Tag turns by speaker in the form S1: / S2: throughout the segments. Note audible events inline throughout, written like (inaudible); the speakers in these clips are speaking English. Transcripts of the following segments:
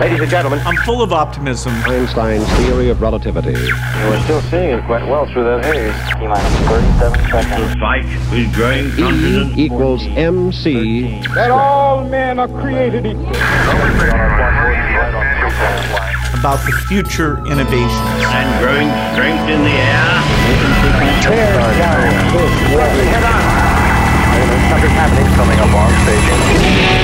S1: Ladies and gentlemen,
S2: I'm full of optimism.
S3: Einstein's theory of relativity.
S4: We're still seeing it quite well through that haze.
S5: T minus 37 seconds.
S6: The fight is growing
S3: E
S6: confident.
S3: equals MC.
S7: that all men are created equal.
S2: about the future innovations.
S6: and growing strength in the air.
S7: Tear down this wall.
S4: Something's happening coming up on station.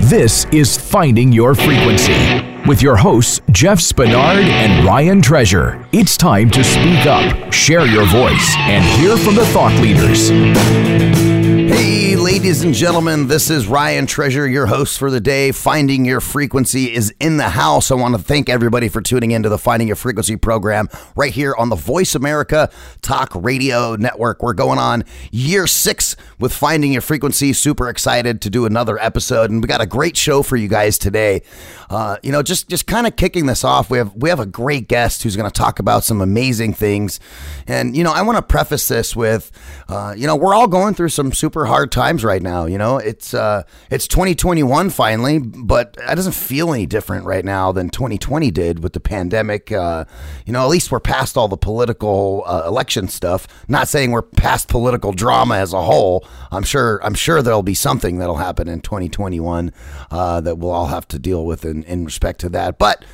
S8: This is Finding Your Frequency with your hosts, Jeff Spinard and Ryan Treasure. It's time to speak up, share your voice, and hear from the thought leaders.
S9: Hey, ladies and gentlemen, this is Ryan Treasure, your host for the day. Finding Your Frequency is in the house. I want to thank everybody for tuning into the Finding Your Frequency program right here on the Voice America Talk Radio Network. We're going on year six with Finding Your Frequency. Super excited to do another episode, and we got a great show for you guys today. Uh, you know, just just kind of kicking this off, we have we have a great guest who's going to talk about some amazing things, and you know, I want to preface this with, uh, you know, we're all going through some super hard times right now. You know, it's uh, it's 2021 finally, but it doesn't feel any different right now than 2020 did with the pandemic. Uh, you know, at least we're past all the political uh, election stuff. Not saying we're past political drama as a whole. I'm sure I'm sure there'll be something that'll happen in 2021 uh, that we'll all have to deal with in, in respect to that. But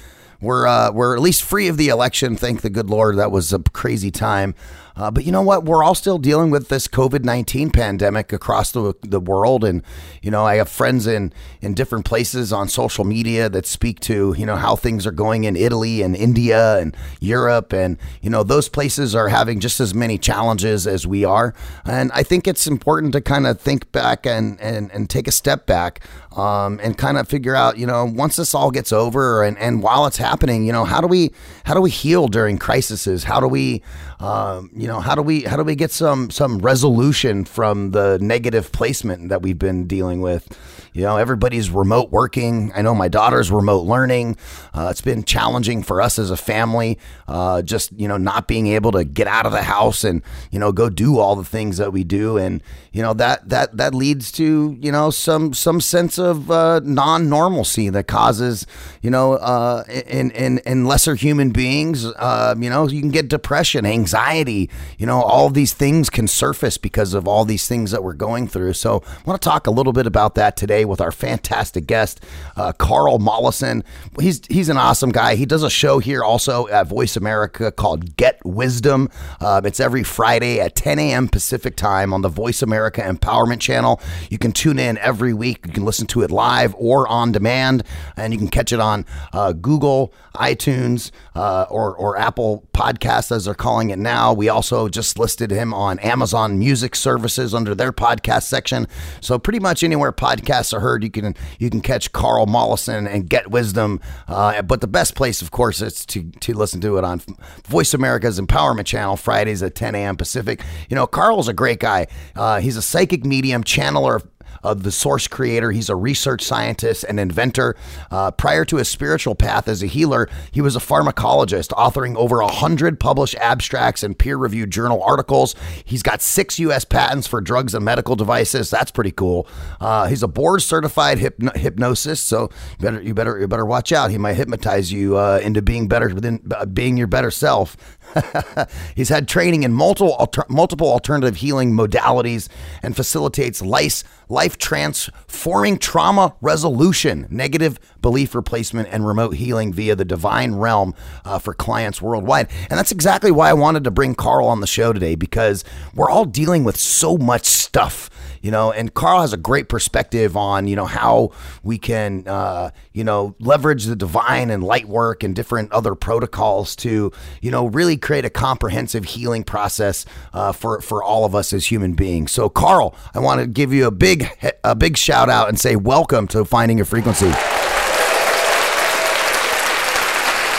S9: we're uh, we're at least free of the election. Thank the good Lord. That was a crazy time. Uh, but you know what? We're all still dealing with this COVID nineteen pandemic across the, the world, and you know I have friends in in different places on social media that speak to you know how things are going in Italy and India and Europe, and you know those places are having just as many challenges as we are. And I think it's important to kind of think back and and and take a step back um, and kind of figure out, you know, once this all gets over and, and while it's happening, you know, how do we how do we heal during crises? How do we, um, you know, how do we how do we get some some resolution from the negative placement that we've been dealing with? You know, everybody's remote working. I know my daughter's remote learning. Uh, it's been challenging for us as a family, uh, just you know, not being able to get out of the house and you know go do all the things that we do, and you know that that that leads to you know some some sense of uh, non-normalcy that causes you know uh, in in in lesser human beings. Uh, you know, you can get depression, anxiety. You know, all these things can surface because of all these things that we're going through. So, I want to talk a little bit about that today with our fantastic guest, uh, Karl Mollison. He's he's an awesome guy. He does a show here also at Voice America called Get Wisdom. Uh, it's every Friday at 10 a.m. Pacific time on the Voice America Empowerment Channel. You can tune in every week. You can listen to it live or on demand, and you can catch it on uh, Google, iTunes, uh, or or Apple Podcasts as they're calling it now. We also just listed him on Amazon Music Services under their podcast section. So pretty much anywhere podcasts are heard, you can you can catch Karl Mollison and get wisdom. Uh, but the best place, of course, is to to listen to it on Voice America's Empowerment Channel Fridays at 10 a.m. Pacific. You know, Karl's a great guy. Uh, he's a psychic medium, channeler of the source creator. He's a research scientist and inventor. Uh, prior to his spiritual path as a healer, he was a pharmacologist, authoring over a hundred published abstracts and peer-reviewed journal articles. He's got six U.S. patents for drugs and medical devices. That's pretty cool. Uh, he's a board-certified hypno- hypnosis, so you better you better you better watch out. He might hypnotize you uh, into being better within uh, being your better self. (laughs) He's had training in multiple alter- multiple alternative healing modalities and facilitates life life transforming trauma resolution, negative belief replacement, and remote healing via the divine realm uh, for clients worldwide. And that's exactly why I wanted to bring Karl on the show today because we're all dealing with so much stuff you know and karl has a great perspective on you know how we can uh, you know leverage the divine and light work and different other protocols to you know really create a comprehensive healing process uh, for for all of us as human beings so karl i want to give you a big a big shout out and say welcome to finding your frequency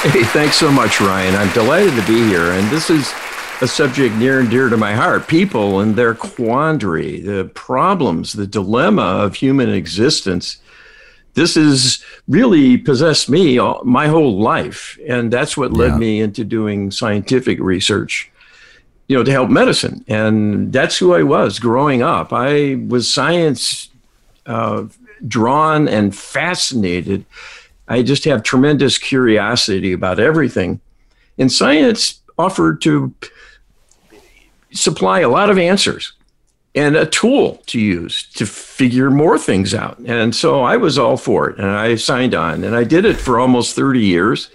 S10: Hey, thanks so much, Ryan. I'm delighted to be here. And this is a subject near and dear to my heart people and their quandary, the problems, the dilemma of human existence. This has really possessed me all, my whole life. And that's what led
S9: Yeah.
S10: me into doing scientific research, you know, to help medicine. And that's who I was growing up. I was science uh, drawn and fascinated I just have tremendous curiosity about everything. And science offered to supply a lot of answers and a tool to use to figure more things out. And so I was all for it and I signed on and I did it for almost 30 years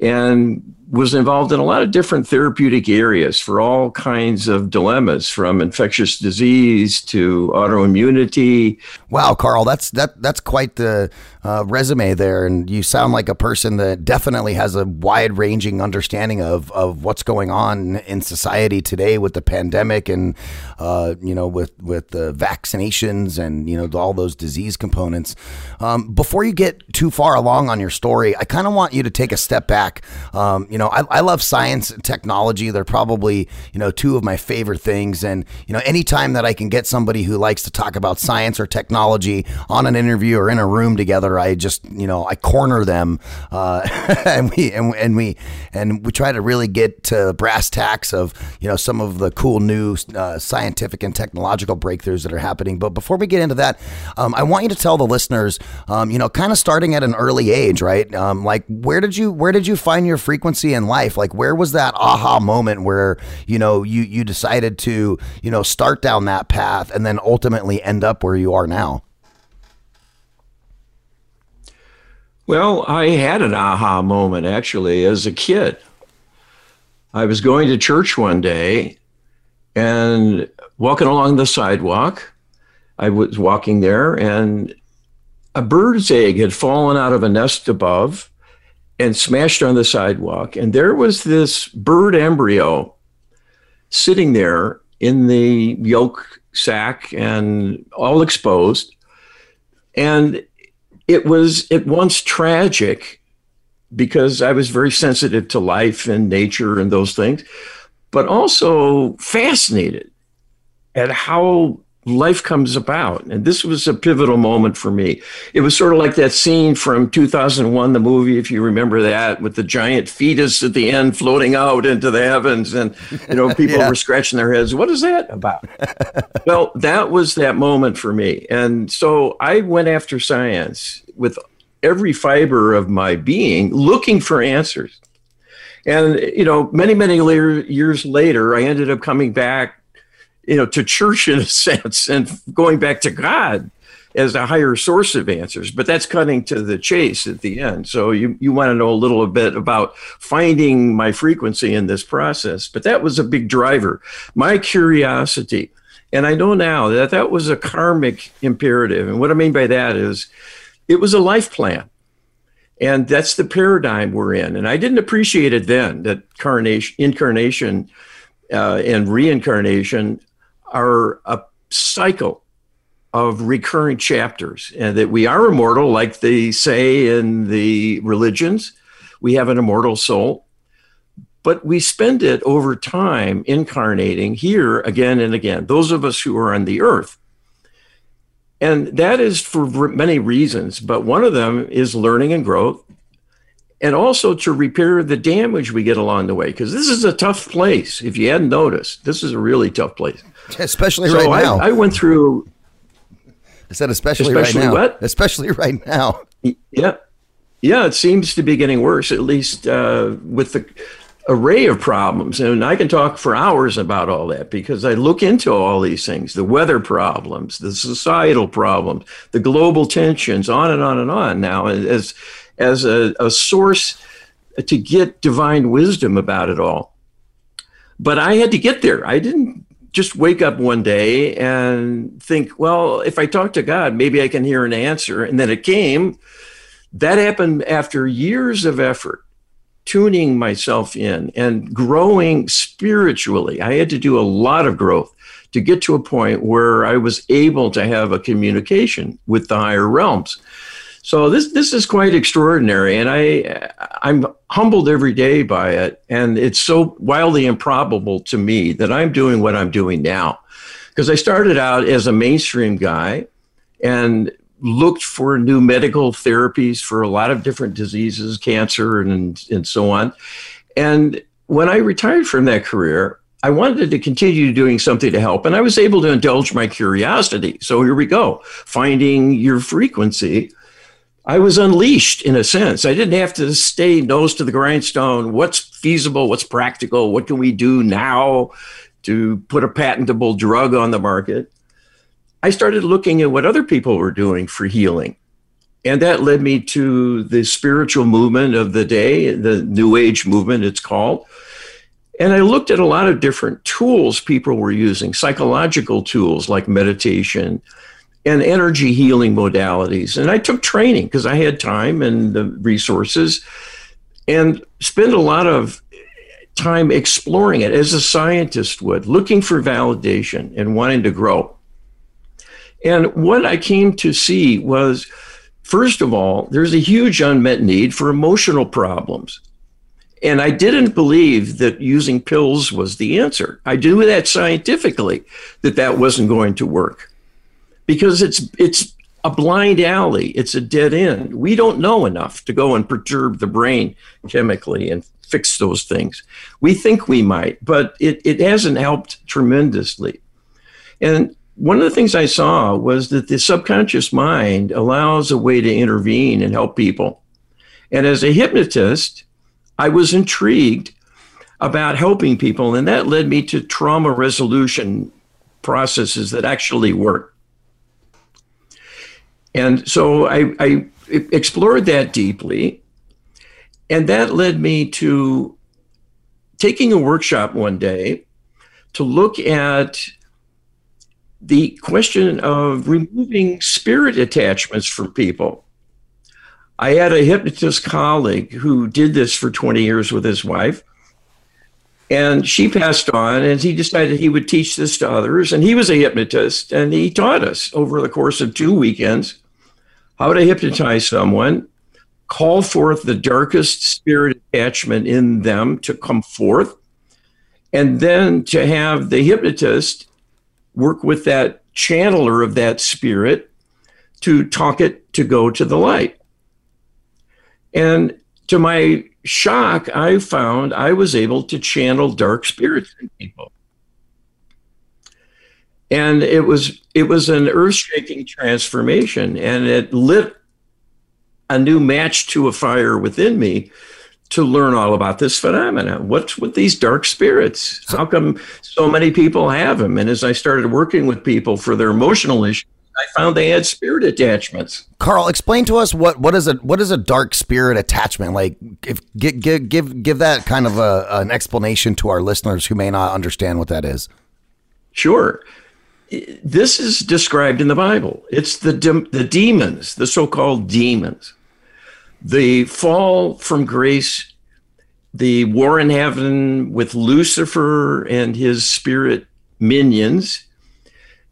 S10: and was involved in a lot of different therapeutic areas for all kinds of dilemmas from infectious disease to autoimmunity.
S9: Wow, Karl, that's that that's quite the uh, resume there, and you sound like a person that definitely has a wide ranging understanding of of what's going on in society today with the pandemic, and uh, you know with with the vaccinations and you know all those disease components. Um, before you get too far along on your story, I kind of want you to take a step back. Um, you know, I, I love science and technology. They're probably you know two of my favorite things, and you know anytime that I can get somebody who likes to talk about science or technology on an interview or in a room together I just you know I corner them, uh, (laughs) and we and, and we and we try to really get to brass tacks of you know some of the cool new uh, scientific and technological breakthroughs that are happening. But before we get into that, um, I want you to tell the listeners, um, you know, kind of starting at an early age, right? Um, like where did you where did you find your frequency in life? Like where was that aha moment where you know you you decided to you know start down that path and then ultimately end up where you are now?
S10: Well, I had an aha moment actually as a kid. I was going to church one day and walking along the sidewalk. I was walking there and a bird's egg had fallen out of a nest above and smashed on the sidewalk. And there was this bird embryo sitting there in the yolk sac and all exposed. And it was at once tragic because I was very sensitive to life and nature and those things, but also fascinated at how life comes about. And this was a pivotal moment for me. It was sort of like that scene from 2001, the movie, if you remember that, with the giant fetus at the end floating out into the heavens. And, you know, (laughs) people yeah. were scratching their heads. What is that about? (laughs) well, that was that moment for me. And so I went after science with every fiber of my being, looking for answers. And, you know, many, many later, years later, I ended up coming back you know, to church in a (laughs) sense and going back to God as a higher source of answers. But that's cutting to the chase at the end. So you, you want to know a little bit about finding my frequency in this process. But that was a big driver. My curiosity. And I know now that that was a karmic imperative. And what I mean by that is it was a life plan. And that's the paradigm we're in. And I didn't appreciate it then that carnation, incarnation uh, and reincarnation are a cycle of recurring chapters and that we are immortal, like they say in the religions. We have an immortal soul, but we spend it over time incarnating here again and again. Those of us who are on the earth. And that is for many reasons, but one of them is learning and growth, and also to repair the damage we get along the way. Because this is a tough place. If you hadn't noticed, this is a really tough place. (laughs)
S9: Especially so right now.
S10: I, I went through.
S9: I said especially, especially right now. What? Especially right now.
S10: Yeah. Yeah, it seems to be getting worse, at least uh, with the array of problems. And I can talk for hours about all that because I look into all these things the weather problems, the societal problems, the global tensions, on and on and on now as, as a, a source to get divine wisdom about it all. But I had to get there. I didn't just wake up one day and think, well, if I talk to God, maybe I can hear an answer. And then it came. That happened after years of effort, tuning myself in and growing spiritually. I had to do a lot of growth to get to a point where I was able to have a communication with the higher realms. So this this is quite extraordinary, and I I'm humbled every day by it. And it's so wildly improbable to me that I'm doing what I'm doing now, because I started out as a mainstream guy, and looked for new medical therapies for a lot of different diseases, cancer, and and so on. And when I retired from that career, I wanted to continue doing something to help, and I was able to indulge my curiosity. So here we go, finding your frequency I was unleashed in a sense. I didn't have to stay nose to the grindstone. What's feasible? What's practical? What can we do now to put a patentable drug on the market? I started looking at what other people were doing for healing. And that led me to the spiritual movement of the day, the New Age movement, it's called. And I looked at a lot of different tools people were using, psychological tools like meditation and energy healing modalities. And I took training because I had time and the resources and spent a lot of time exploring it as a scientist would, looking for validation and wanting to grow. And what I came to see was, first of all, there's a huge unmet need for emotional problems. And I didn't believe that using pills was the answer. I knew that scientifically that that wasn't going to work because it's it's a blind alley. It's a dead end. We don't know enough to go and perturb the brain chemically and fix those things. We think we might, but it, it hasn't helped tremendously. And one of the things I saw was that the subconscious mind allows a way to intervene and help people. And as a hypnotist, I was intrigued about helping people, and that led me to trauma resolution processes that actually work. And so I, I explored that deeply, and that led me to taking a workshop one day to look at the question of removing spirit attachments from people. I had a hypnotist colleague who did this for 20 years with his wife. And she passed on, and he decided he would teach this to others. And he was a hypnotist, and he taught us over the course of two weekends how to hypnotize someone, call forth the darkest spirit attachment in them to come forth, and then to have the hypnotist work with that channeler of that spirit to talk it to go to the light. And to my shock, I found I was able to channel dark spirits in people. And it was it was an earth-shaking transformation, and it lit a new match to a fire within me to learn all about this phenomenon. What's with these dark spirits? How come so many people have them? And as I started working with people for their emotional issues, I found they had spirit attachments.
S9: Karl, explain to us what what is a what is a dark spirit attachment? Like, if give give give, give that kind of a, an explanation to our listeners who may not understand what that is.
S10: Sure. This is described in the Bible. It's the de- the demons, the so-called demons. The fall from grace, the war in heaven with Lucifer and his spirit minions,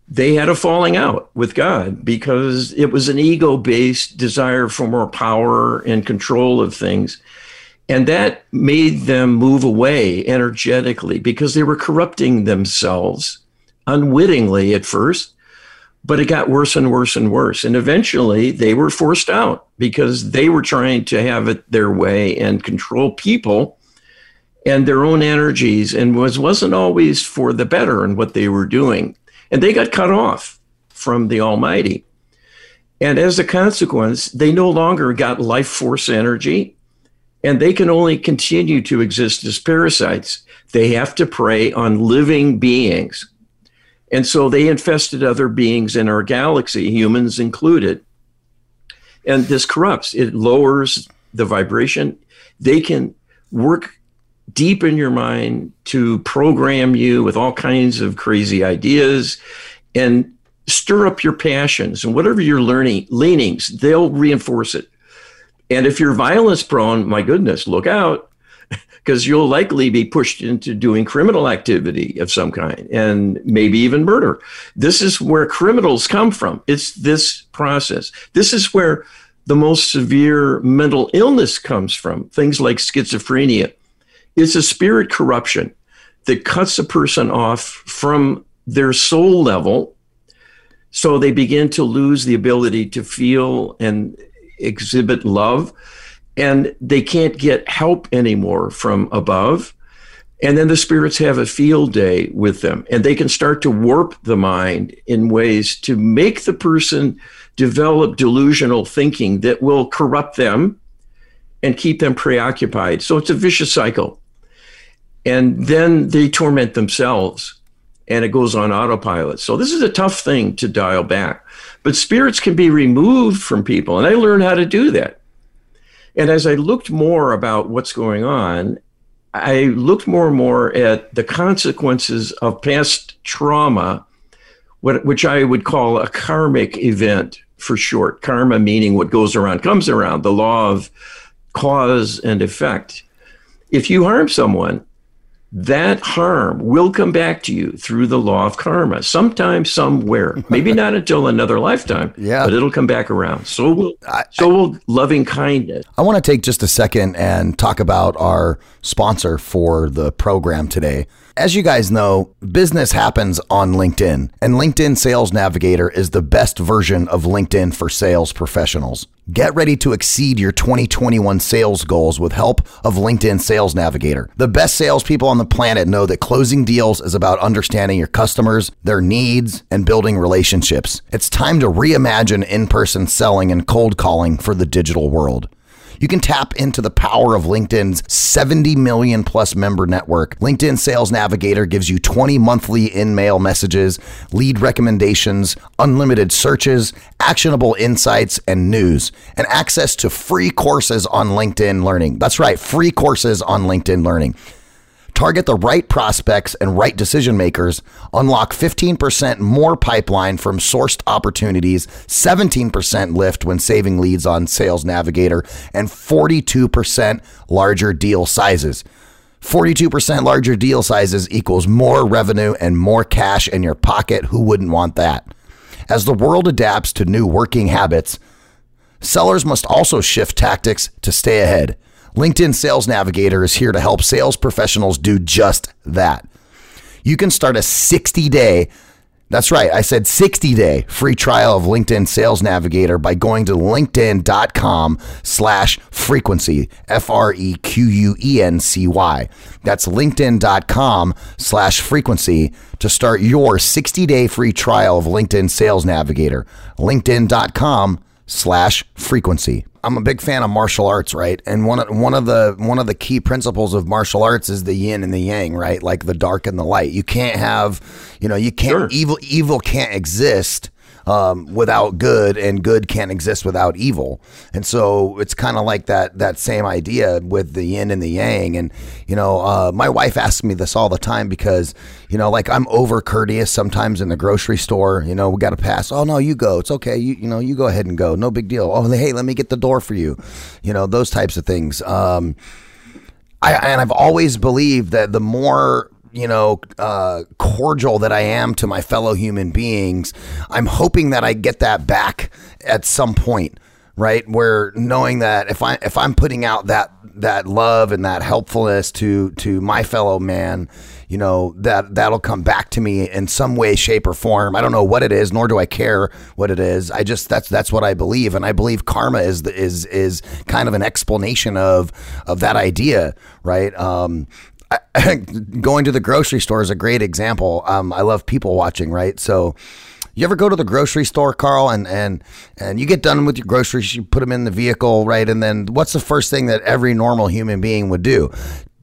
S10: they had a falling out with God because it was an ego based desire for more power and control of things. And that made them move away energetically because they were corrupting themselves unwittingly at first, but it got worse and worse and worse. And eventually they were forced out because they were trying to have it their way and control people and their own energies and was wasn't always for the better in what they were doing and they got cut off from the Almighty. And as a consequence, they no longer got life force energy and they can only continue to exist as parasites. They have to prey on living beings. And so they infested other beings in our galaxy, humans included. And this corrupts, it lowers the vibration. They can work deep in your mind to program you with all kinds of crazy ideas and stir up your passions and whatever your learning leanings, they'll reinforce it. And if you're violence prone, my goodness, look out because you'll likely be pushed into doing criminal activity of some kind and maybe even murder. This is where criminals come from. It's this process. This is where the most severe mental illness comes from, things like schizophrenia it's a spirit corruption that cuts a person off from their soul level. So they begin to lose the ability to feel and exhibit love. And they can't get help anymore from above. And then the spirits have a field day with them, and they can start to warp the mind in ways to make the person develop delusional thinking that will corrupt them and keep them preoccupied. So it's a vicious cycle. And then they torment themselves and it goes on autopilot. So this is a tough thing to dial back. But spirits can be removed from people. And I learned how to do that. And as I looked more about what's going on, I looked more and more at the consequences of past trauma, which I would call a karmic event for short. Karma meaning what goes around comes around, the law of cause and effect. If you harm someone, that harm will come back to you through the law of karma sometime somewhere (laughs) maybe not until another lifetime
S9: Yeah.
S10: but it'll come back around so will
S9: I-
S10: so will loving kindness
S9: I want to take just a second and talk about our sponsor for the program today. As you guys know, business happens on LinkedIn, and LinkedIn Sales Navigator is the best version of LinkedIn for sales professionals. Get ready to exceed your 2021 sales goals with help of LinkedIn Sales Navigator. The best salespeople on the planet know that closing deals is about understanding your customers, their needs, and building relationships. It's time to reimagine in person selling and cold calling for the digital world. You can tap into the power of LinkedIn's 70 million plus member network. LinkedIn Sales Navigator gives you 20 monthly InMail messages, lead recommendations, unlimited searches, actionable insights, and news, and access to free courses on LinkedIn Learning. That's right, free courses on LinkedIn Learning. Target the right prospects and right decision makers. Unlock 15% more pipeline from sourced opportunities, 17% lift when saving leads on Sales Navigator, and 42% larger deal sizes. 42% larger deal sizes equals more revenue and more cash in your pocket. Who wouldn't want that? As the world adapts to new working habits, Sellers must also shift tactics to stay ahead. LinkedIn Sales Navigator is here to help sales professionals do just that. You can start a 60 day, that's right, I said 60 day free trial of LinkedIn Sales Navigator by going to linkedin.com slash frequency, F R E Q U E N C Y. That's linkedin.com slash frequency to start your 60 day free trial of LinkedIn Sales Navigator. LinkedIn.com slash frequency. I'm a big fan of martial arts, right? And one of one of the one of the key principles of martial arts is the yin and the yang, right? Like the dark and the light. You can't have, you know, you can't
S10: Sure.
S9: evil evil can't exist um, without good, and good can't exist without evil. And so it's kind of like that that same idea with the yin and the yang. And you know, uh, my wife asks me this all the time because you know, like I'm over courteous sometimes in the grocery store. You know, we got to pass. Oh no, you go. It's okay. You you know, you go ahead and go. No big deal. Oh hey, let me get the door for you. You know, those types of things. Um, I, and I've always believed that the more you know uh, cordial that I am to my fellow human beings, I'm hoping that I get that back at some point, right? Where knowing that if I if I'm putting out that that love and that helpfulness to to my fellow man, you know that that'll come back to me in some way, shape, or form. I don't know what it is, nor do I care what it is. I just that's that's what I believe, and I believe karma is is is kind of an explanation of of that idea, right? Um, (laughs) going to the grocery store is a great example. Um, I love people watching, right? So. You ever go to the grocery store, Karl, and and and you get done with your groceries, you put them in the vehicle, right? And then what's the first thing that every normal human being would do?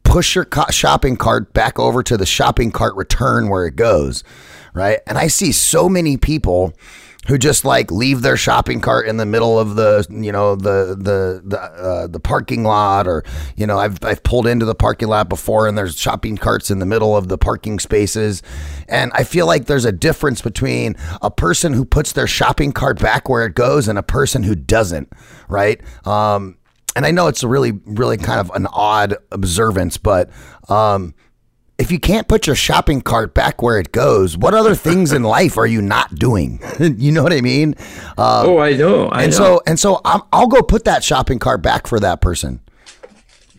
S9: Push your co- shopping cart back over to the shopping cart return where it goes, right? And I see so many people who just like leave their shopping cart in the middle of the you know the the the uh, the parking lot or you know I've I've pulled into the parking lot before and there's shopping carts in the middle of the parking spaces. And I feel like there's a difference between a person who puts their shopping cart back where it goes and a person who doesn't right? Um and I know it's a really really kind of an odd observance but um if you can't put your shopping cart back where it goes, what other things in (laughs) life are you not doing? (laughs) you know what I mean? Uh,
S10: oh i know i
S9: and
S10: know
S9: so and so I'm, I'll go put that shopping cart back for that person.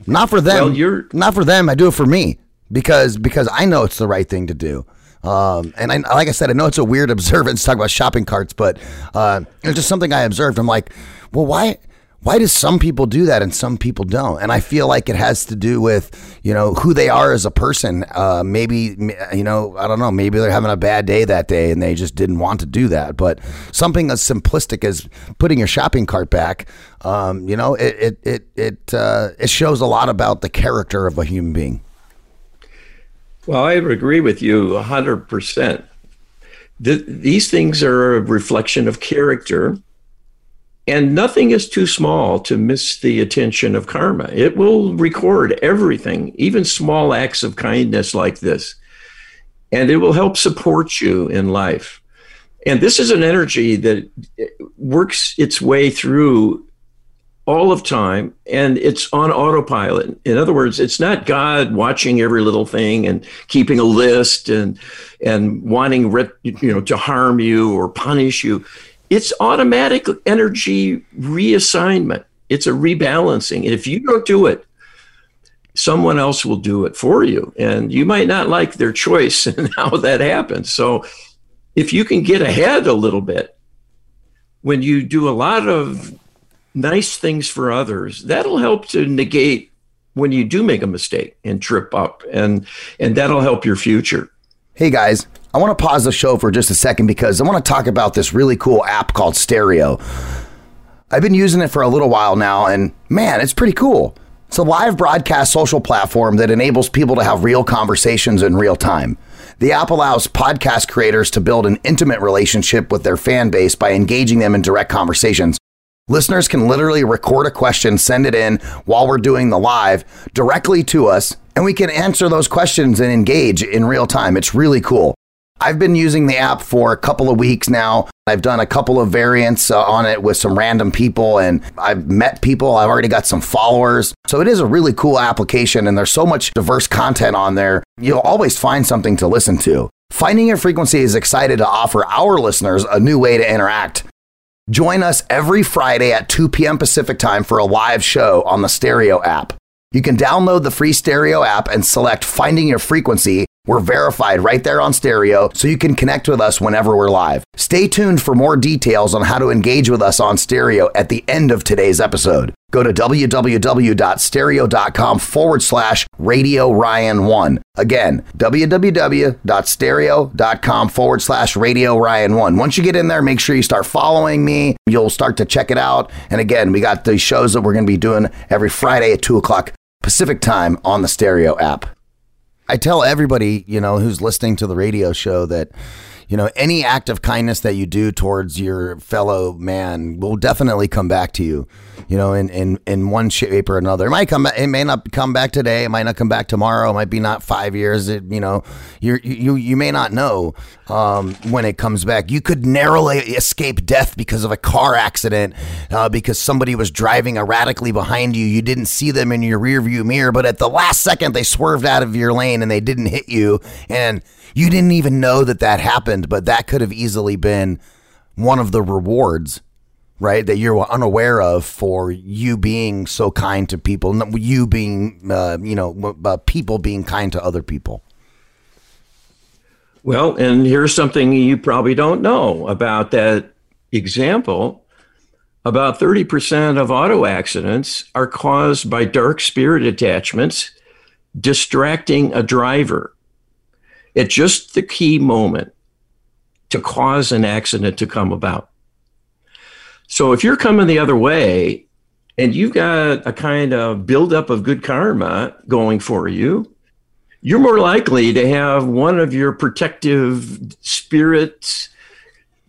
S9: Not for them.
S10: Well,
S9: not for them. I do it for me because because I know it's the right thing to do. Um, and I, like I said, I know it's a weird (laughs) observance to talk about shopping carts, but uh, it's just something I observed. I'm like, well, why why do some people do that and some people don't? And I feel like it has to do with, you know, who they are as a person. Uh, maybe, you know, I don't know, maybe they're having a bad day that day and they just didn't want to do that. But something as simplistic as putting your shopping cart back, um, you know, it, it, it, it, uh, it shows a lot about the character of a human being.
S10: Well, I agree with you 100%. The, these things are a reflection of character and nothing is too small to miss the attention of karma. It will record everything, even small acts of kindness like this. And it will help support you in life. And this is an energy that works its way through all of time and it's on autopilot. In other words, it's not God watching every little thing and keeping a list and and wanting you know to harm you or punish you it's automatic energy reassignment. It's a rebalancing. And if you don't do it, someone else will do it for you. And you might not like their choice (laughs) and how that happens. So if you can get ahead a little bit, when you do a lot of nice things for others, that'll help to negate when you do make a mistake and trip up and and that'll help your future.
S9: Hey guys, I want to pause the show for just a second because I want to talk about this really cool app called Stereo. I've been using it for a little while now, and man, it's pretty cool. It's a live broadcast social platform that enables people to have real conversations in real time. The app allows podcast creators to build an intimate relationship with their fan base by engaging them in direct conversations. Listeners can literally record a question, send it in while we're doing the live directly to us, and we can answer those questions and engage in real time. It's really cool. I've been using the app for a couple of weeks now. I've done a couple of variants uh, on it with some random people and I've met people. I've already got some followers. So it is a really cool application and there's so much diverse content on there. You'll always find something to listen to. Finding Your Frequency is excited to offer our listeners a new way to interact. Join us every Friday at 2 p.m. Pacific time for a live show on the Stereo app. You can download the free Stereo app and select Finding Your Frequency we're verified right there on stereo, so you can connect with us whenever we're live. Stay tuned for more details on how to engage with us on stereo at the end of today's episode. Go to www.stereo.com forward slash radio Ryan 1. Again, www.stereo.com forward slash radio Ryan 1. Once you get in there, make sure you start following me. You'll start to check it out. And again, we got the shows that we're going to be doing every Friday at 2 o'clock Pacific time on the stereo app. I tell everybody, you know, who's listening to the radio show that, you know, any act of kindness that you do towards your fellow man will definitely come back to you you know, in, in, in one shape or another. It might come back, it may not come back today. It might not come back tomorrow. It might be not five years. It, you know, you you, you may not know um, when it comes back. You could narrowly escape death because of a car accident, uh, because somebody was driving erratically behind you. You didn't see them in your rearview mirror, but at the last second, they swerved out of your lane and they didn't hit you. And you didn't even know that that happened, but that could have easily been one of the rewards right? That you're unaware of for you being so kind to people, you being, uh, you know, uh, people being kind to other people.
S10: Well, and here's something you probably don't know about that example. About 30% of auto accidents are caused by dark spirit attachments distracting a driver at just the key moment to cause an accident to come about. So if you're coming the other way and you've got a kind of buildup of good karma going for you, you're more likely to have one of your protective spirits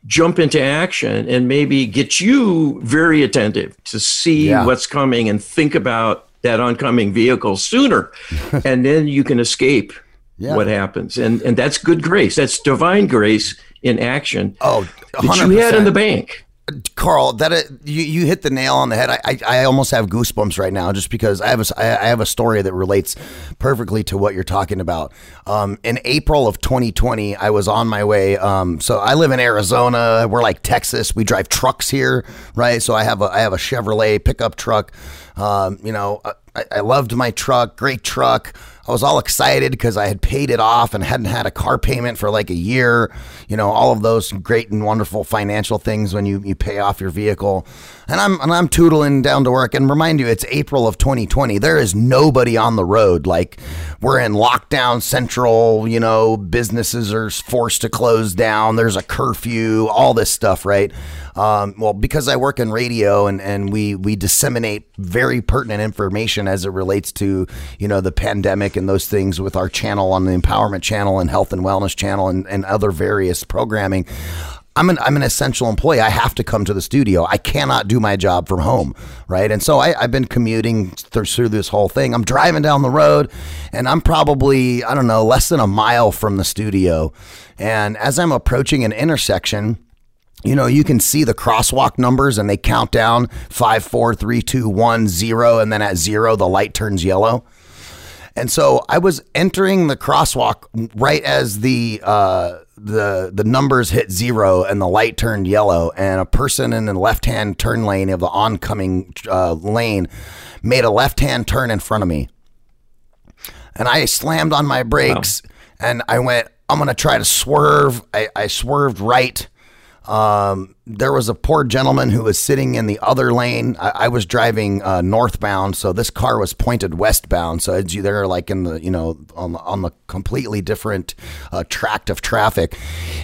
S10: jump into action and maybe get you very attentive to see yeah. what's coming and think about that oncoming vehicle sooner. (laughs) and then you can escape yeah. what happens. And and that's good grace. That's divine grace in action.
S9: Oh, 100%.
S10: that you had in the bank.
S9: Karl, that uh, you you hit the nail on the head. I, I, I almost have goosebumps right now just because I have a I have a story that relates perfectly to what you're talking about. Um, in April of 2020, I was on my way. Um, so I live in Arizona. We're like Texas. We drive trucks here, right? So I have a I have a Chevrolet pickup truck. Um, you know, I, I loved my truck. Great truck. I was all excited because I had paid it off and hadn't had a car payment for like a year. You know, all of those great and wonderful financial things when you, you pay off your vehicle. And I'm and I'm tootling down to work. And remind you, it's April of 2020. There is nobody on the road. Like we're in lockdown central. You know, businesses are forced to close down. There's a curfew. All this stuff, right? Um, well, because I work in radio and, and we we disseminate very pertinent information as it relates to you know the pandemic and those things with our channel on the Empowerment Channel and Health and Wellness Channel and, and other various programming. I'm an I'm an essential employee. I have to come to the studio. I cannot do my job from home, right? And so I, have been commuting through, through this whole thing. I'm driving down the road, and I'm probably I don't know less than a mile from the studio. And as I'm approaching an intersection, you know, you can see the crosswalk numbers, and they count down five, four, three, two, one, zero, and then at zero the light turns yellow. And so I was entering the crosswalk right as the uh, the the numbers hit zero and the light turned yellow, and a person in the left hand turn lane of the oncoming uh, lane made a left hand turn in front of me, and I slammed on my brakes, wow. and I went, "I'm gonna try to swerve." I, I swerved right um, there was a poor gentleman who was sitting in the other lane. I, I was driving uh, northbound, so this car was pointed westbound. So they're like in the you know on the, on the completely different uh, tract of traffic.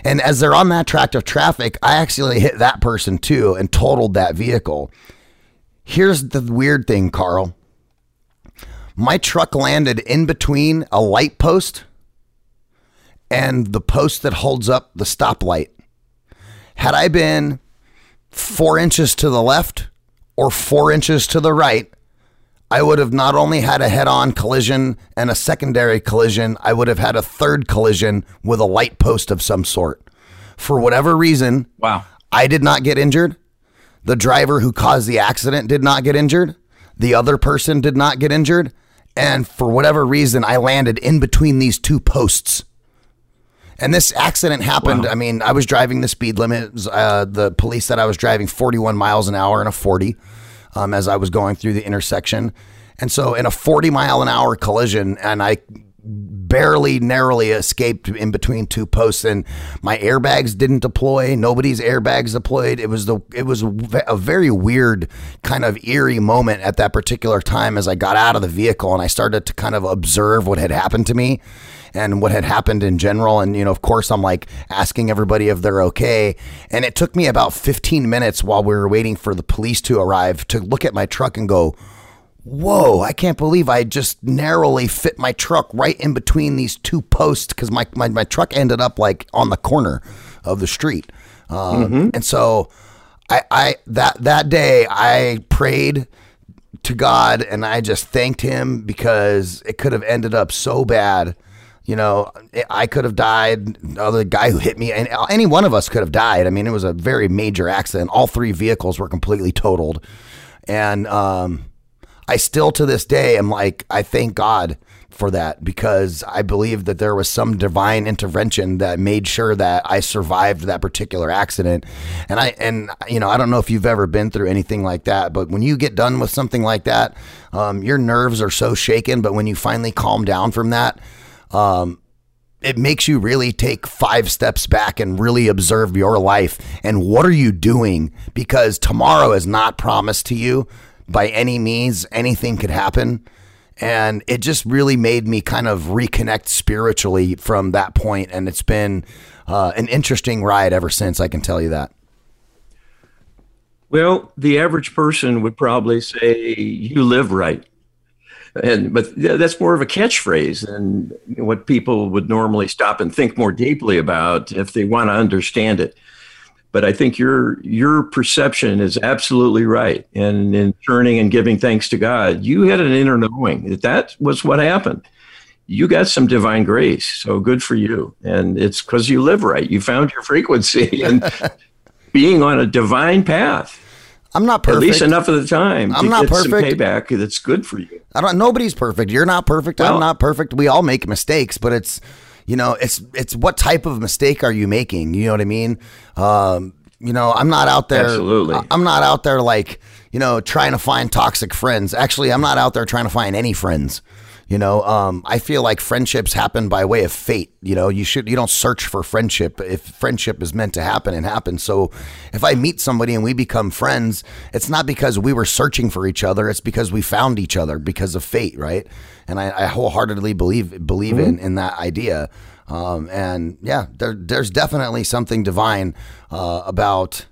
S9: And as they're on that tract of traffic, I actually hit that person too and totaled that vehicle. Here's the weird thing, Karl. My truck landed in between a light post and the post that holds up the stoplight. Had I been four inches to the left or four inches to the right, I would have not only had a head on collision and a secondary collision, I would have had a third collision with a light post of some sort. For whatever reason,
S10: wow.
S9: I did not get injured. The driver who caused the accident did not get injured. The other person did not get injured. And for whatever reason, I landed in between these two posts. And this accident happened. Wow. I mean, I was driving the speed limit. Uh, the police said I was driving 41 miles an hour in a 40 um, as I was going through the intersection. And so, in a 40 mile an hour collision, and I barely narrowly escaped in between two posts and my airbags didn't deploy nobody's airbags deployed it was the it was a very weird kind of eerie moment at that particular time as I got out of the vehicle and I started to kind of observe what had happened to me and what had happened in general. And, you know, of course, I'm like asking everybody if they're okay. And it took me about 15 minutes while we were waiting for the police to arrive to look at my truck and go, Whoa, I can't believe I just narrowly fit my truck right in between these two posts because my, my, my, truck ended up like on the corner of the street. Um, mm-hmm. And so I, I that that day I prayed to God and I just thanked him because it could have ended up so bad you know, I could have died. The guy who hit me, and any one of us could have died. I mean, it was a very major accident. All three vehicles were completely totaled, and um, I still to this day am like, I thank God for that because I believe that there was some divine intervention that made sure that I survived that particular accident. And I and you know I don't know if you've ever been through anything like that, but when you get done with something like that, um, your nerves are so shaken. But when you finally calm down from that um, it makes you really take five steps back and really observe your life and what are you doing? Because tomorrow is not promised to you by any means. Anything could happen. And it just really made me kind of reconnect spiritually from that point. And it's been uh, an interesting ride ever since i can tell you that.
S10: Well the average person would probably say you live right and but that's more of a catchphrase than what people would normally stop and think more deeply about if they want to understand it. But I think your your perception is absolutely right. And in turning and giving thanks to God, you had an inner knowing that that was what happened. You got some divine grace, so good for you. And it's because you live right. You found your frequency (laughs) and being on a divine path.
S9: I'm not perfect.
S10: At least enough of the time.
S9: I'm not perfect.
S10: payback that's good for you.
S9: I don't. Nobody's perfect. You're not perfect. Well, I'm not perfect. We all make mistakes, but it's, you know, it's it's what type of mistake are you making? You know what I mean? Um, you know, I'm not out there.
S10: Absolutely.
S9: I'm not out there like you know trying to find toxic friends. Actually, I'm not out there trying to find any friends. You know, um, I feel like friendships happen by way of fate. You know, you should you don't search for friendship if friendship is meant to happen and happen. So, if I meet somebody and we become friends, it's not because we were searching for each other. It's because we found each other because of fate, right? And I, I wholeheartedly believe believe in in that idea. Um, and yeah, there, there's definitely something divine uh, about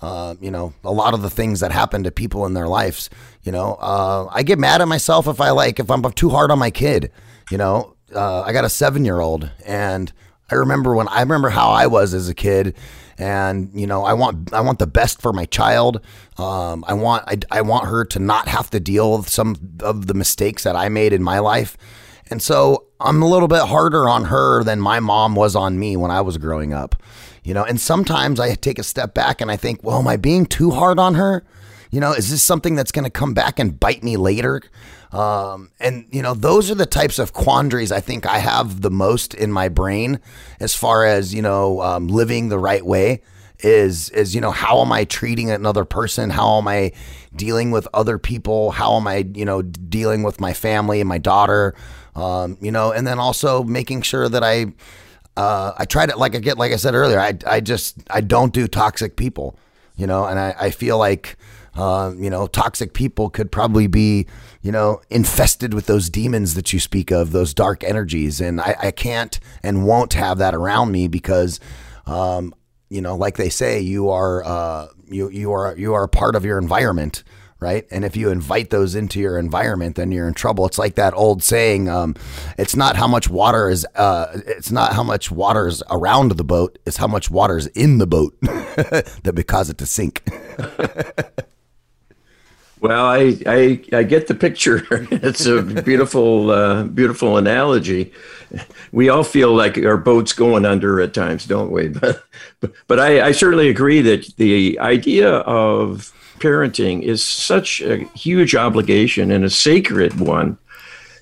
S9: uh, you know a lot of the things that happen to people in their lives. You know, uh, I get mad at myself if I like if I'm too hard on my kid. You know, uh, I got a seven year old, and I remember when I remember how I was as a kid, and you know, I want I want the best for my child. Um, I want I, I want her to not have to deal with some of the mistakes that I made in my life, and so I'm a little bit harder on her than my mom was on me when I was growing up. You know, and sometimes I take a step back and I think, well, am I being too hard on her? You know, is this something that's going to come back and bite me later? Um, and you know, those are the types of quandaries I think I have the most in my brain as far as you know, um, living the right way is is you know how am I treating another person? How am I dealing with other people? How am I you know dealing with my family and my daughter? Um, you know, and then also making sure that I uh, I try to like I get like I said earlier. I I just I don't do toxic people. You know, and I, I feel like uh, you know, toxic people could probably be, you know, infested with those demons that you speak of, those dark energies. And I, I can't and won't have that around me because, um, you know, like they say, you are, uh, you, you are, you are a part of your environment. Right. And if you invite those into your environment, then you're in trouble. It's like that old saying, um, it's not how much water is, uh, it's not how much water is around the boat, it's how much water is in the boat (laughs) that would cause it to sink. (laughs)
S10: Well, I, I I get the picture. (laughs) it's a beautiful uh, beautiful analogy. We all feel like our boat's going under at times, don't we? But but, but I, I certainly agree that the idea of parenting is such a huge obligation and a sacred one.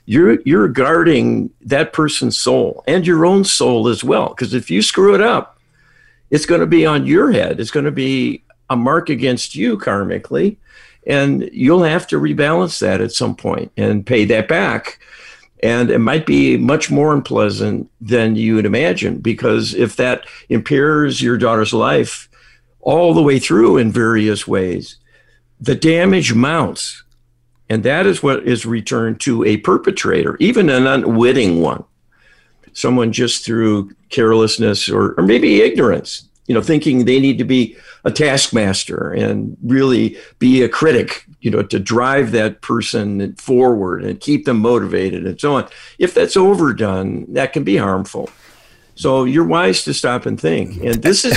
S10: You're you're guarding that person's soul and your own soul as well. Because if you screw it up, it's going to be on your head. It's going to be a mark against you karmically and you'll have to rebalance that at some point and pay that back. And it might be much more unpleasant than you would imagine because if that impairs your daughter's life all the way through in various ways, the damage mounts. And that is what is returned to a perpetrator, even an unwitting one. Someone just through carelessness or, or maybe ignorance, you know, thinking they need to be a taskmaster and really be a critic, you know, to drive that person forward and keep them motivated and so on. If that's overdone, that can be harmful. So you're wise to stop and think. And this is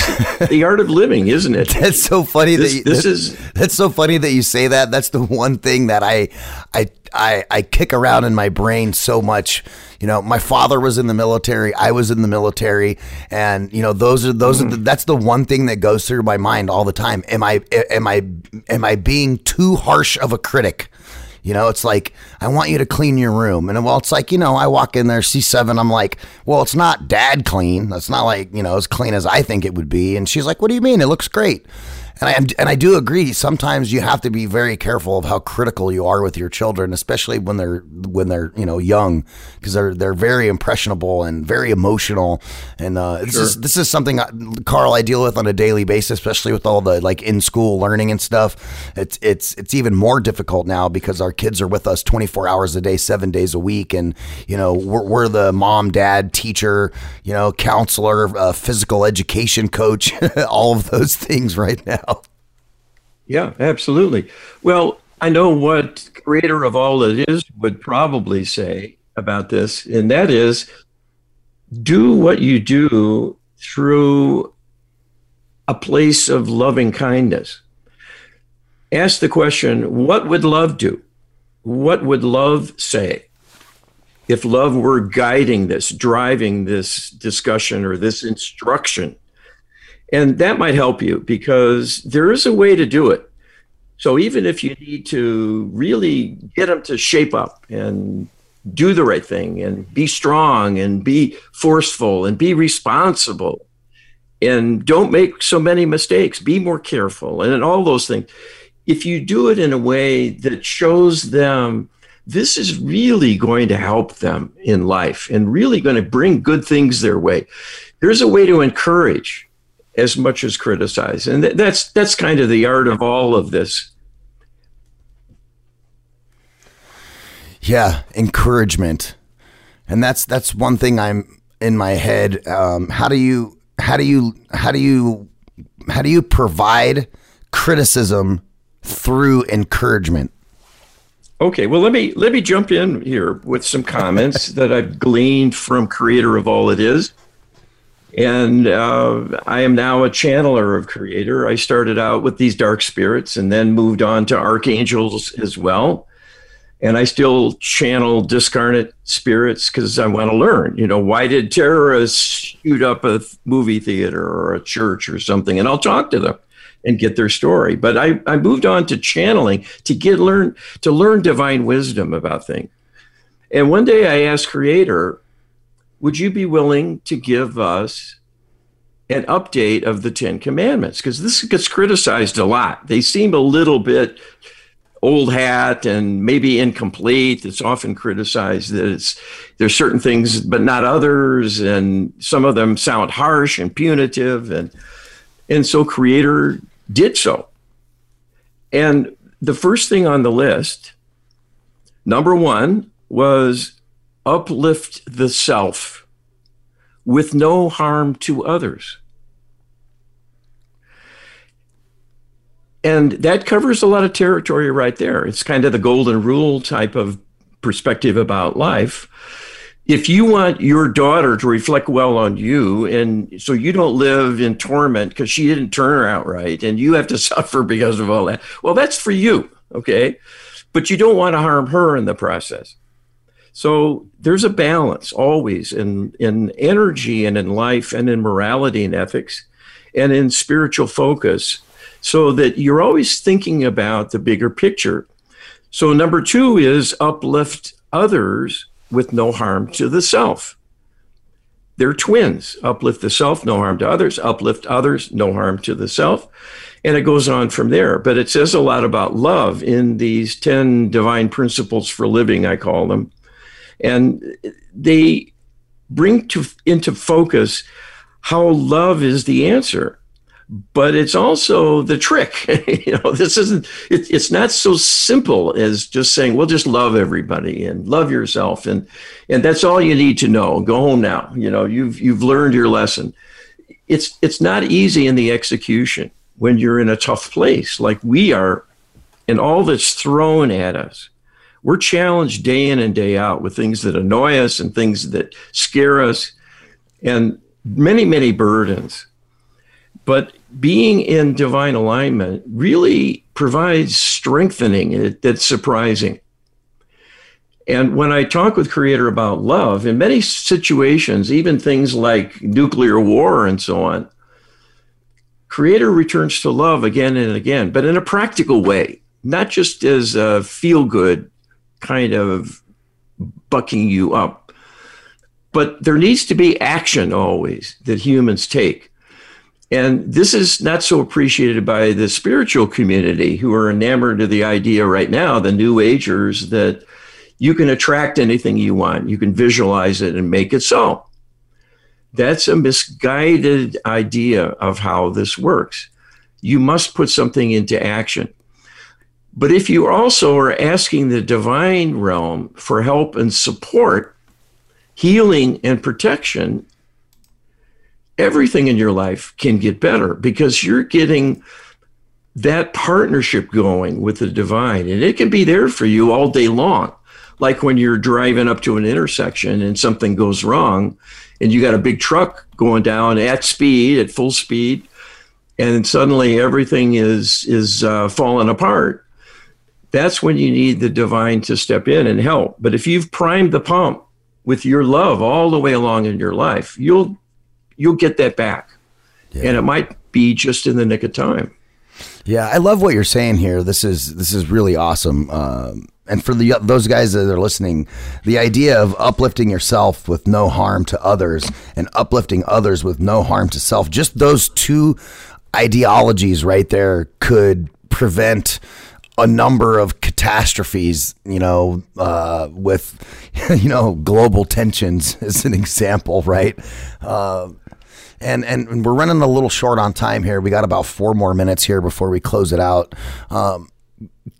S10: the art of living, isn't it? (laughs)
S9: That's so funny
S10: This-
S9: that you,
S10: this
S9: that-
S10: is- (laughs)
S9: that's so funny that you say that. That's the one thing that I I I I kick around in my brain so much. You know, my father was in the military, I was in the military, and you know, those are those are the, that's the one thing that goes through my mind all the time. Am I am I am I being too harsh of a critic? You know, it's like, I want you to clean your room. And well, it's like, you know, I walk in there, C7, I'm like, well, it's not dad clean. That's not like, you know, as clean as I think it would be. And she's like, what do you mean? It looks great. And I and I do agree. Sometimes you have to be very careful of how critical you are with your children, especially when they're when they're you know young, because they're they're very impressionable and very emotional. And uh, this is this is something, I- Karl, I deal with on a daily basis, especially with all the like in school learning and stuff. It's it's it's even more difficult now because our kids are with us twenty four hours a day, seven days a week, and you know we're, we're the mom, dad, teacher, you know, counselor, uh, physical education coach, (laughs) all of those things right now.
S10: Yeah, absolutely. Well, I know what creator of all that is would probably say about this, and that is do what you do through a place of loving kindness. Ask the question what would love do? What would love say? If love were guiding this, driving this discussion or this instruction, and that might help you because there is a way to do it. So even if you need to really get them to shape up and do the right thing and be strong and be forceful and be responsible and don't make so many mistakes, be more careful and all those things. If you do it in a way that shows them this is really going to help them in life and really going to bring good things their way. There's a way to encourage as much as criticize. And th- that's that's kind of the art of all of this.
S9: Yeah, encouragement, and that's that's one thing I'm in my head. Um, how do you how do you how do you how do you provide criticism through encouragement?
S10: Okay, well let me let me jump in here with some comments (laughs) that I've gleaned from creator of all it is. And uh, I am now a channeler of creator. I started out with these dark spirits and then moved on to archangels as well. And I still channel discarnate spirits because I want to learn. You know, why did terrorists shoot up a movie theater or a church or something? And I'll talk to them and get their story. But I, I moved on to channeling to get learn to learn divine wisdom about things. And one day I asked Creator, would you be willing to give us an update of the Ten Commandments? Because this gets criticized a lot. They seem a little bit old hat and maybe incomplete. It's often criticized that it's there's certain things but not others, and some of them sound harsh and punitive, and and so Creator did so. And the first thing on the list, number one, was uplift the self with no harm to others. And that covers a lot of territory right there. It's kind of the golden rule type of perspective about life. If you want your daughter to reflect well on you, and so you don't live in torment because she didn't turn her out right, and you have to (laughs) suffer because of all that, well, that's for you, okay? But you don't want to harm her in the process. So there's a balance always in, in energy and in life and in morality and ethics and in spiritual focus so that you're always thinking about the bigger picture. So, number two is uplift others with no harm to the self. They're twins. Uplift the self, no harm to others. Uplift others, no harm to the self. And it goes on from there. But it says a lot about love in these 10 divine principles for living, I call them and they bring to into focus how love is the answer but it's also the trick. (laughs) You know this isn't it, it's not so simple as just saying well just love everybody and love yourself and and that's all you need to know. Go home now. You know you've you've learned your lesson. It's it's not easy in the execution when you're in a tough place like we are and all that's thrown at us we're challenged day in and day out with things that annoy us and things that scare us and many, many burdens. But being in divine alignment really provides strengthening that's surprising. And when I talk with Creator about love, in many situations, even things like nuclear war and so on, Creator returns to love again and again, but in a practical way, not just as a feel good kind of bucking you up. But there needs to be action always that humans take. And this is not so appreciated by the spiritual community who are enamored of the idea right now, the new agers, that you can attract anything you want. You can visualize it and make it so. That's a misguided idea of how this works. You must put something into action. But if you also are asking the divine realm for help and support, healing and protection, everything in your life can get better because you're getting that partnership going with the divine. And it can be there for you all day long. Like when you're driving up to an intersection and something goes wrong, and you got a big truck going down at speed, at full speed, and suddenly everything is is uh, falling apart that's when you need the divine to step in and help. But if you've primed the pump with your love all the way along in your life, you'll you'll get that back. Yeah. And it might be just in the nick of time.
S9: Yeah, I love what you're saying here. This is this is really awesome. Um, and for the those guys that are listening, the idea of uplifting yourself with no harm to others and uplifting others with no harm to self, just those two ideologies right there could prevent a number of catastrophes, you know, uh, with, (laughs) you know, global tensions (laughs) as an example, right? Uh, and, and we're running a little short on time here. We got about four more minutes here before we close it out. Um,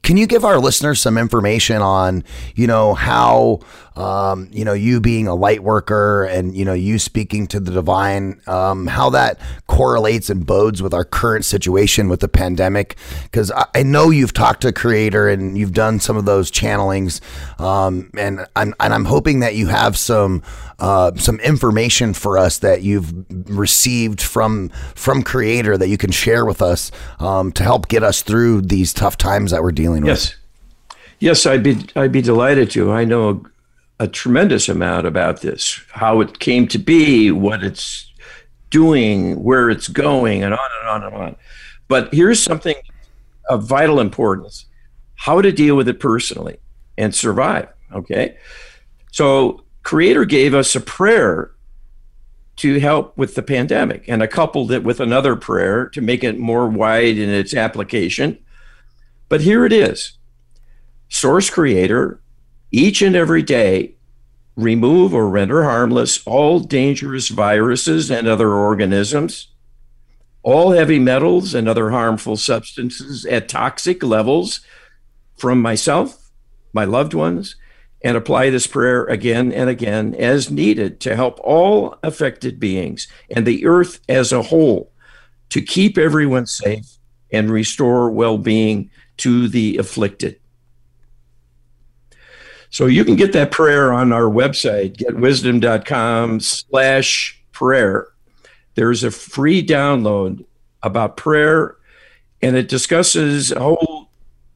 S9: can you give our listeners some information on, you know, how, um, you know, you being a light worker and, you know, you speaking to the divine, um, how that correlates and bodes with our current situation with the pandemic? Because I, I, know you've talked to Creator and you've done some of those channelings, um, and I'm and I'm hoping that you have some uh, some information for us that you've received from from Creator that you can share with us um, to help get us through these tough times that we're dealing
S10: yes.
S9: with.
S10: Yes. Yes, I'd be I'd be delighted to. I know a, tremendous amount about this, how it came to be, what it's doing, where it's going, and on and on and on. But here's something of vital importance: how to deal with it personally and survive. Okay, so Creator gave us a prayer to help with the pandemic, and I coupled it with another prayer to make it more wide in its application. But here it is Source Creator, each and every day, remove or render harmless all dangerous viruses and other organisms, all heavy metals and other harmful substances at toxic levels from myself, my loved ones, and apply this prayer again and again as needed to help all affected beings and the earth as a whole to keep everyone safe and restore well being to the afflicted. So you can get that prayer on our website, getwisdom.com slash prayer. There's a free download about prayer, and it discusses a whole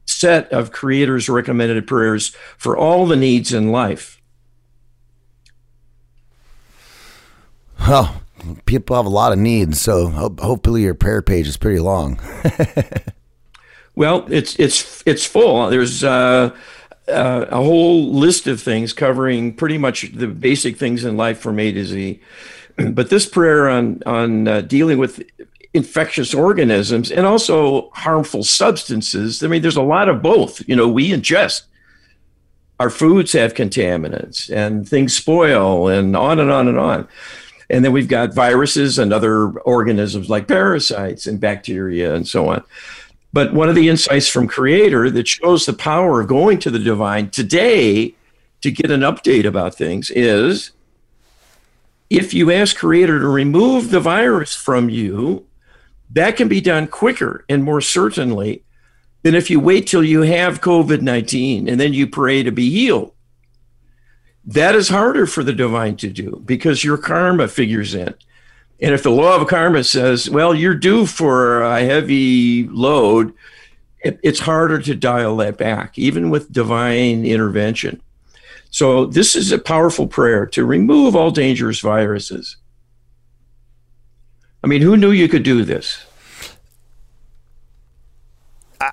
S10: set of creators' recommended prayers for all the needs in life.
S9: Well, people have a lot of needs, so hopefully your prayer page is pretty long. (laughs)
S10: well, it's it's it's full. There's uh, uh, a whole list of things covering pretty much the basic things in life from A to Z. (clears throat) But this prayer on on uh, dealing with infectious organisms and also harmful substances. I mean, there's a lot of both. You know, we ingest. Our foods have contaminants and things spoil and on and on and on. And then we've got viruses and other organisms like parasites and bacteria and so on. But one of the insights from Creator that shows the power of going to the divine today to get an update about things is if you ask Creator to remove the virus from you, that can be done quicker and more certainly than if you wait till you have COVID 19 and then you pray to be healed. That is harder for the divine to do because your karma figures in. And if the law of karma says, well, you're due for a heavy load, it, it's harder to dial that back, even with divine intervention. So, this is a powerful prayer to remove all dangerous viruses. I mean, who knew you could do this?
S9: I,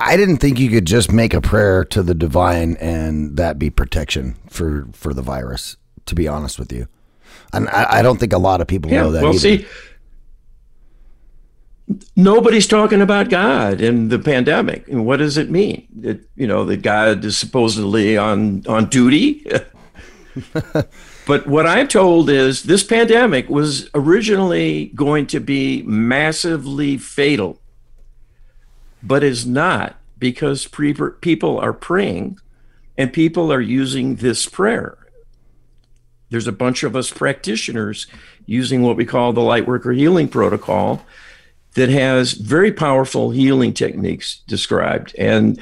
S9: I didn't think you could just make a prayer to the divine and that be protection for, for the virus, to be honest with you. And I, I don't think a lot of people
S10: yeah,
S9: know that.
S10: Well,
S9: either.
S10: see, nobody's talking about God in the pandemic. And what does it mean? That you know that God is supposedly on on duty. (laughs) but what I'm told is this pandemic was originally going to be massively fatal, but is not because pre- people are praying and people are using this prayer there's a bunch of us practitioners using what we call the Lightworker Healing Protocol that has very powerful healing techniques described. And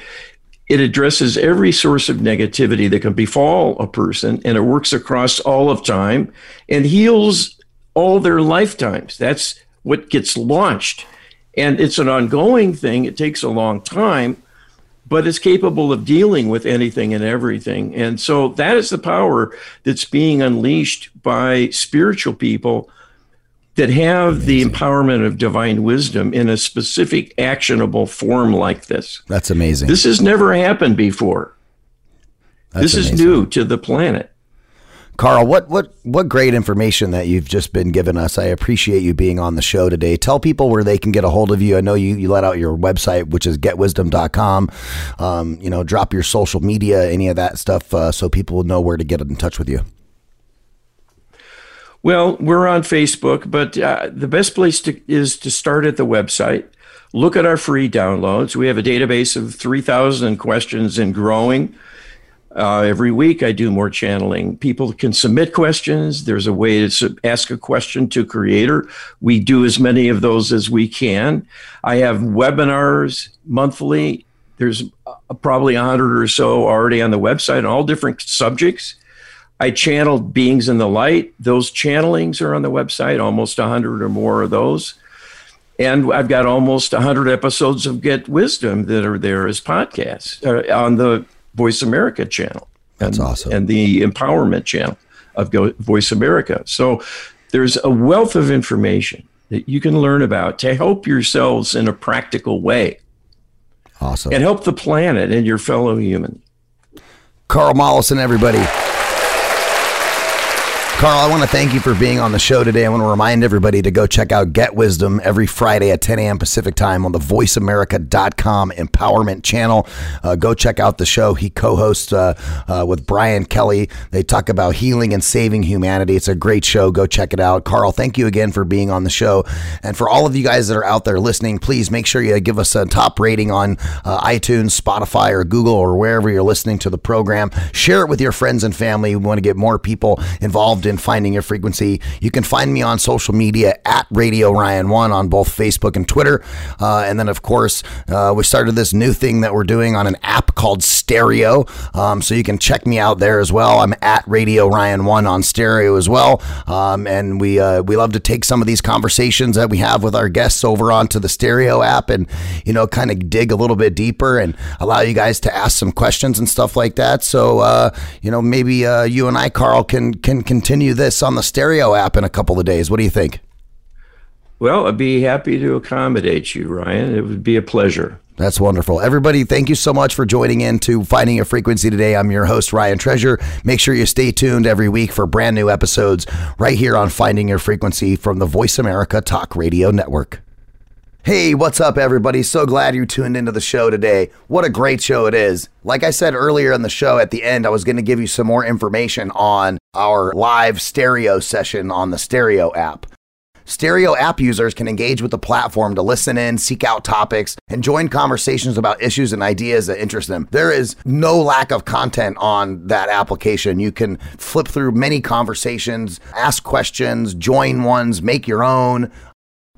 S10: it addresses every source of negativity that can befall a person, and it works across all of time and heals all their lifetimes. That's what gets launched. And it's an ongoing thing, it takes a long time but is capable of dealing with anything and everything. And so that is the power that's being unleashed by spiritual people that have the empowerment of divine wisdom in a specific actionable form like this.
S9: That's amazing.
S10: This has never happened before.
S9: That's
S10: this
S9: amazing.
S10: is new to the planet.
S9: Karl, what what what great information that you've just been giving us. I appreciate you being on the show today. Tell people where they can get a hold of you. I know you, you let out your website, which is getwisdom.com. Um, you know, drop your social media, any of that stuff, uh, so people will know where to get in touch with you.
S10: Well, we're on Facebook, but uh, the best place to, is to start at the website. Look at our free downloads. We have a database of 3,000 questions and growing. Uh, every week, I do more channeling. People can submit questions. There's a way to sub- ask a question to Creator. We do as many of those as we can. I have webinars monthly. There's uh, probably a hundred or so already on the website on all different subjects. I channeled beings in the light. Those channelings are on the website, almost a hundred or more of those. And I've got almost 100 episodes of Get Wisdom that are there as podcasts uh, on the Voice America channel.
S9: That's
S10: and,
S9: awesome.
S10: And the empowerment channel of Go- Voice America. So there's a wealth of information that you can learn about to help yourselves in a practical way
S9: Awesome.
S10: and help the planet and your fellow human.
S9: Karl Mollison, everybody. Karl, I want to thank you for being on the show today. I want to remind everybody to go check out Get Wisdom every Friday at 10 a.m. Pacific time on the voiceamerica.com empowerment channel. Uh, go check out the show. He co hosts uh, uh, with Brian Kelly. They talk about healing and saving humanity. It's a great show. Go check it out. Karl, thank you again for being on the show. And for all of you guys that are out there listening, please make sure you give us a top rating on uh, iTunes, Spotify, or Google, or wherever you're listening to the program. Share it with your friends and family. We want to get more people involved in finding your frequency. You can find me on social media at Radio Ryan One on both Facebook and Twitter. Uh, and then, of course, uh, we started this new thing that we're doing on an app called Stereo. Um, so you can check me out there as well. I'm at Radio Ryan One on Stereo as well. Um, and we uh, we love to take some of these conversations that we have with our guests over onto the Stereo app, and you know, kind of dig a little bit deeper and allow you guys to ask some questions and stuff like that. So uh, you know, maybe uh, you and I, Karl, can can continue this on the Stereo app in a couple of days. What do you think?
S10: Well, I'd be happy to accommodate you, Ryan. It would be a pleasure.
S9: That's wonderful. Everybody, thank you so much for joining in to Finding Your Frequency today. I'm your host, Ryan Treasure. Make sure you stay tuned every week for brand new episodes right here on Finding Your Frequency from the Voice America Talk Radio Network. Hey, what's up, everybody? So glad you tuned into the show today. What a great show it is. Like I said earlier in the show, at the end, I was going to give you some more information on our live stereo session on the Stereo app. Stereo app users can engage with the platform to listen in, seek out topics, and join conversations about issues and ideas that interest them. There is no lack of content on that application. You can flip through many conversations, ask questions, join ones, make your own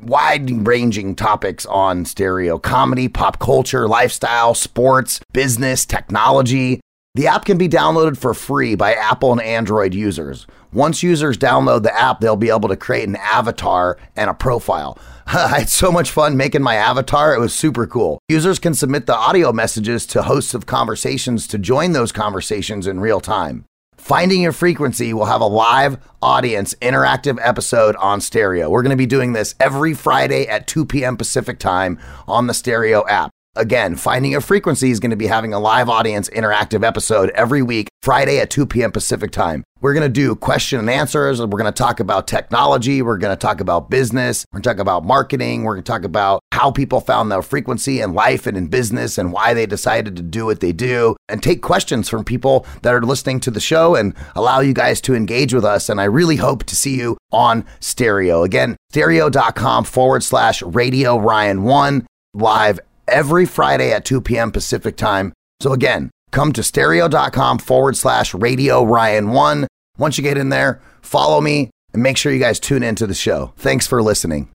S9: wide ranging topics on stereo comedy, pop culture, lifestyle, sports, business, technology. The app can be downloaded for free by Apple and Android users. Once users download the app, they'll be able to create an avatar and a profile. (laughs) I had so much fun making my avatar. It was super cool. Users can submit the audio messages to hosts of conversations to join those conversations in real time. Finding Your Frequency will have a live audience interactive episode on stereo. We're going to be doing this every Friday at 2 p.m. Pacific time on the stereo app. Again, Finding Your Frequency is going to be having a live audience interactive episode every week, Friday at 2 p.m. Pacific time. We're going to do question and answers. We're going to talk about technology. We're going to talk about business. We're going to talk about marketing. We're going to talk about how people found their frequency in life and in business and why they decided to do what they do and take questions from people that are listening to the show and allow you guys to engage with us. And I really hope to see you on stereo. Again, stereo.com forward slash radio Ryan one live every Friday at 2 p.m. Pacific time. So again, come to stereo.com forward slash radio Ryan one. Once you get in there, follow me and make sure you guys tune into the show. Thanks for listening.